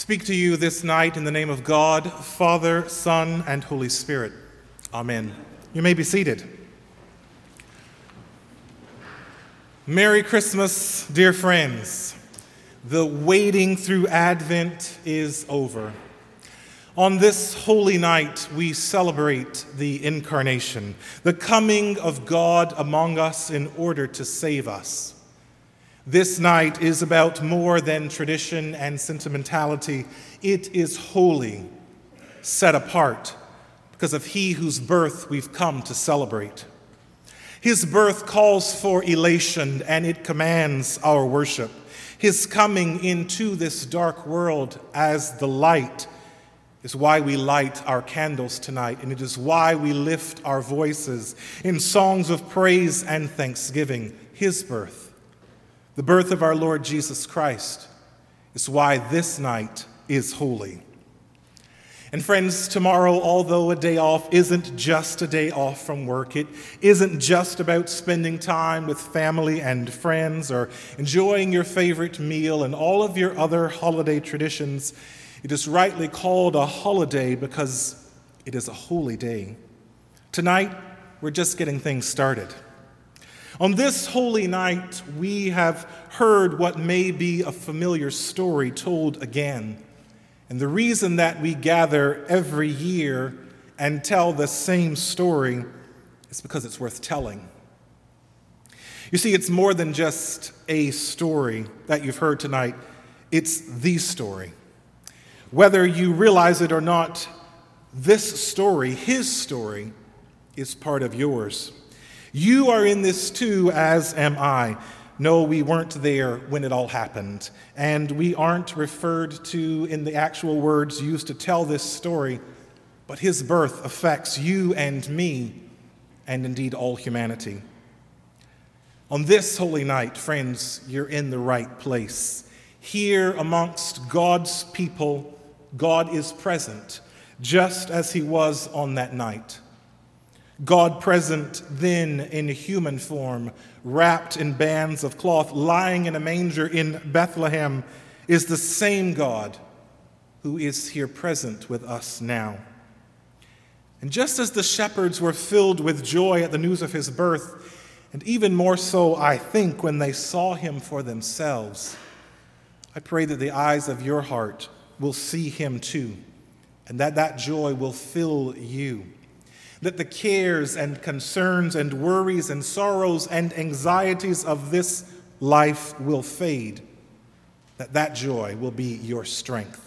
speak to you this night in the name of God, Father, Son, and Holy Spirit. Amen. You may be seated. Merry Christmas, dear friends. The waiting through Advent is over. On this holy night, we celebrate the incarnation, the coming of God among us in order to save us. This night is about more than tradition and sentimentality. It is holy, set apart, because of He whose birth we've come to celebrate. His birth calls for elation and it commands our worship. His coming into this dark world as the light is why we light our candles tonight, and it is why we lift our voices in songs of praise and thanksgiving. His birth the birth of our Lord Jesus Christ is why this night is holy. And friends, tomorrow, although a day off isn't just a day off from work, it isn't just about spending time with family and friends or enjoying your favorite meal and all of your other holiday traditions. It is rightly called a holiday because it is a holy day. Tonight, we're just getting things started. On this holy night, we have heard what may be a familiar story told again. And the reason that we gather every year and tell the same story is because it's worth telling. You see, it's more than just a story that you've heard tonight, it's the story. Whether you realize it or not, this story, his story, is part of yours. You are in this too, as am I. No, we weren't there when it all happened, and we aren't referred to in the actual words used to tell this story, but his birth affects you and me, and indeed all humanity. On this holy night, friends, you're in the right place. Here amongst God's people, God is present, just as he was on that night. God present then in human form, wrapped in bands of cloth, lying in a manger in Bethlehem, is the same God who is here present with us now. And just as the shepherds were filled with joy at the news of his birth, and even more so, I think, when they saw him for themselves, I pray that the eyes of your heart will see him too, and that that joy will fill you that the cares and concerns and worries and sorrows and anxieties of this life will fade, that that joy will be your strength.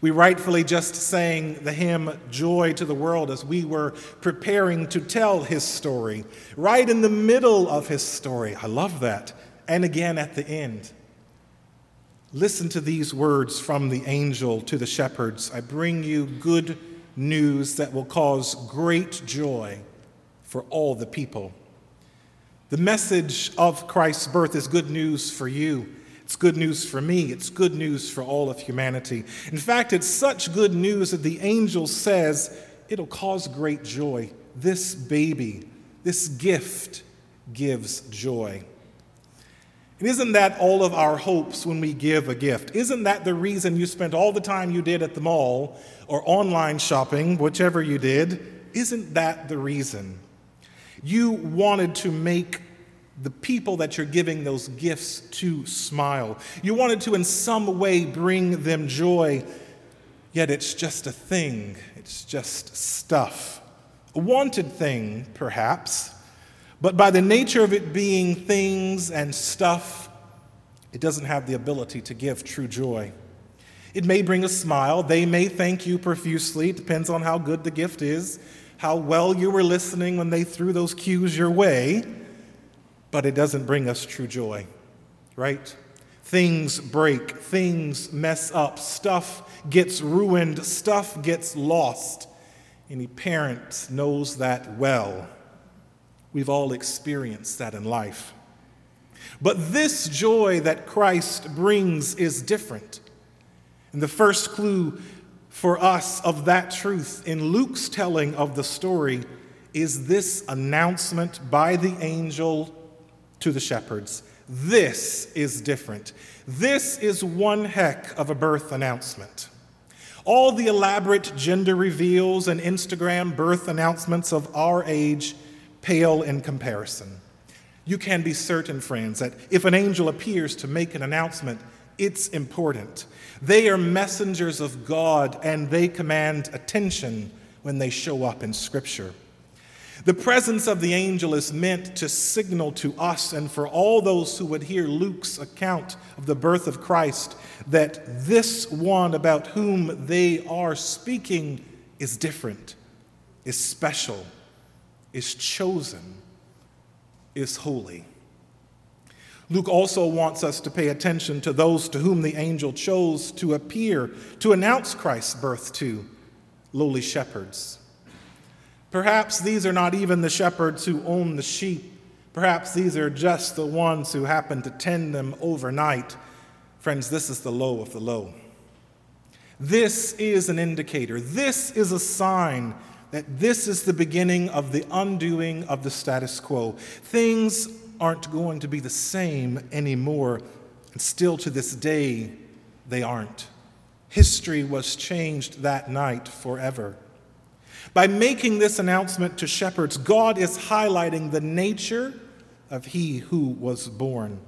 We rightfully just sang the hymn Joy to the World as we were preparing to tell his story, right in the middle of his story. I love that. And again at the end. Listen to these words from the angel to the shepherds I bring you good news that will cause great joy for all the people. The message of Christ's birth is good news for you. It's good news for me. It's good news for all of humanity. In fact, it's such good news that the angel says it'll cause great joy. This baby, this gift gives joy. And isn't that all of our hopes when we give a gift? Isn't that the reason you spent all the time you did at the mall or online shopping, whichever you did? Isn't that the reason? You wanted to make the people that you're giving those gifts to smile. You wanted to, in some way, bring them joy, yet it's just a thing, it's just stuff. A wanted thing, perhaps but by the nature of it being things and stuff, it doesn't have the ability to give true joy. It may bring a smile. They may thank you profusely. It depends on how good the gift is, how well you were listening when they threw those cues your way. But it doesn't bring us true joy, right? Things break, things mess up, stuff gets ruined, stuff gets lost. Any parent knows that well. We've all experienced that in life. But this joy that Christ brings is different. And the first clue for us of that truth in Luke's telling of the story is this announcement by the angel to the shepherds This is different. This is one heck of a birth announcement. All the elaborate gender reveals and Instagram birth announcements of our age pale in comparison. You can be certain, friends, that if an angel appears to make an announcement, it's important. They are messengers of God and they command attention when they show up in Scripture. The presence of the angel is meant to signal to us and for all those who would hear Luke's account of the birth of Christ that this one about whom they are speaking is different, is special, is chosen, is holy. Luke also wants us to pay attention to those to whom the angel chose to appear to announce Christ's birth to lowly shepherds. Perhaps these are not even the shepherds who own the sheep. Perhaps these are just the ones who happen to tend them overnight. Friends, this is the low of the low. This is an indicator. This is a sign that this is the beginning of the undoing of the status quo. Things aren't going to be the same anymore, and still to this day, they aren't. History was changed that night forever. By making this announcement to shepherds, God is highlighting the nature of he who was born.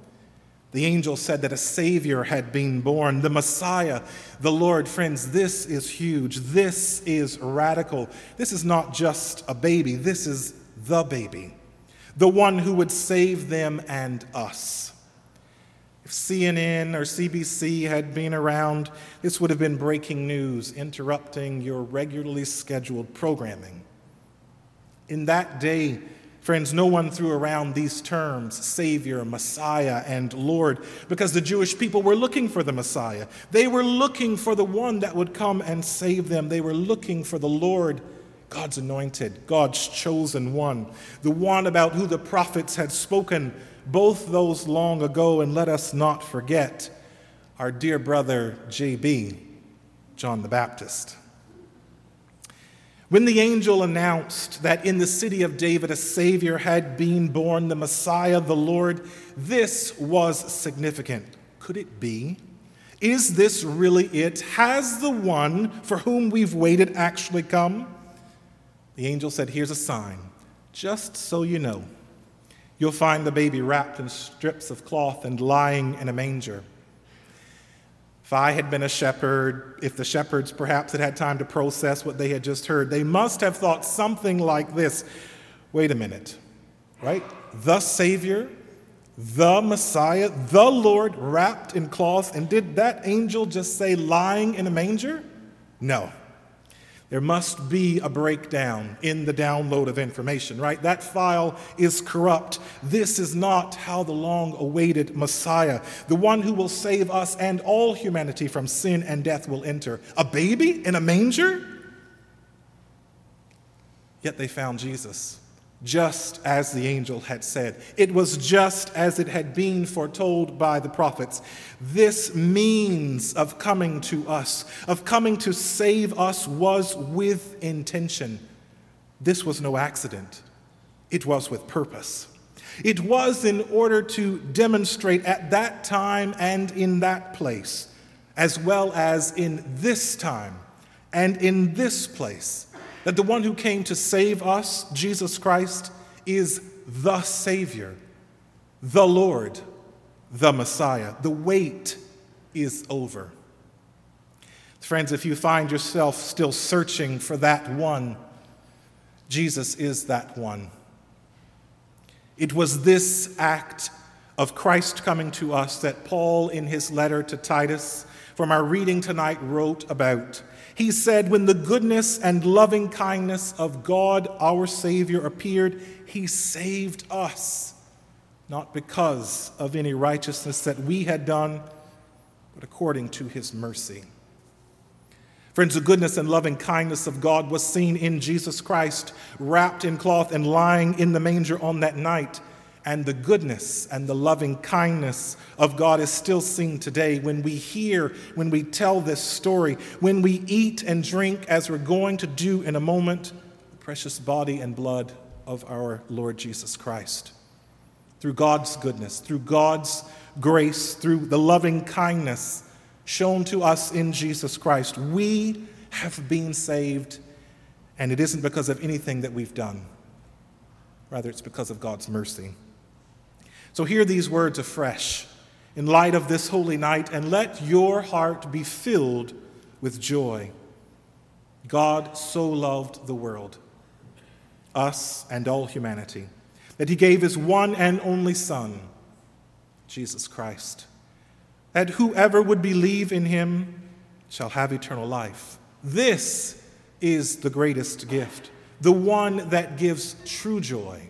The angel said that a Savior had been born, the Messiah, the Lord. Friends, this is huge. This is radical. This is not just a baby, this is the baby the one who would save them and us. If CNN or CBC had been around, this would have been breaking news, interrupting your regularly scheduled programming. In that day, friends, no one threw around these terms, Savior, Messiah, and Lord, because the Jewish people were looking for the Messiah. They were looking for the one that would come and save them. They were looking for the Lord God's anointed, God's chosen one, the one about who the prophets had spoken, both those long ago, and let us not forget our dear brother J.B., John the Baptist. When the angel announced that in the city of David a Savior had been born, the Messiah, the Lord, this was significant. Could it be? Is this really it? Has the one for whom we've waited actually come? The angel said, Here's a sign, just so you know. You'll find the baby wrapped in strips of cloth and lying in a manger. If I had been a shepherd, if the shepherds perhaps had had time to process what they had just heard, they must have thought something like this wait a minute, right? The Savior, the Messiah, the Lord wrapped in cloth, and did that angel just say lying in a manger? No. There must be a breakdown in the download of information, right? That file is corrupt. This is not how the long awaited Messiah, the one who will save us and all humanity from sin and death, will enter. A baby in a manger? Yet they found Jesus just as the angel had said. It was just as it had been foretold by the prophets. This means of coming to us, of coming to save us, was with intention. This was no accident, it was with purpose. It was in order to demonstrate at that time and in that place, as well as in this time and in this place that the one who came to save us, Jesus Christ, is the Savior, the Lord, the Messiah. The wait is over. Friends, if you find yourself still searching for that one, Jesus is that one. It was this act of Christ coming to us that Paul, in his letter to Titus, from our reading tonight, wrote about. He said, When the goodness and loving kindness of God our Savior appeared, he saved us, not because of any righteousness that we had done, but according to his mercy. Friends, the goodness and loving kindness of God was seen in Jesus Christ, wrapped in cloth and lying in the manger on that night and the goodness and the loving kindness of God is still seen today when we hear, when we tell this story, when we eat and drink, as we're going to do in a moment, the precious body and blood of our Lord Jesus Christ. through God's goodness, through God's grace, through the loving kindness shown to us in Jesus Christ. We have been saved, and it isn't because of anything that we've done. Rather, it's because of God's mercy. So hear these words afresh in light of this holy night, and let your heart be filled with joy. God so loved the world, us and all humanity, that he gave his one and only Son, Jesus Christ, that whoever would believe in him shall have eternal life. This is the greatest gift, the one that gives true joy.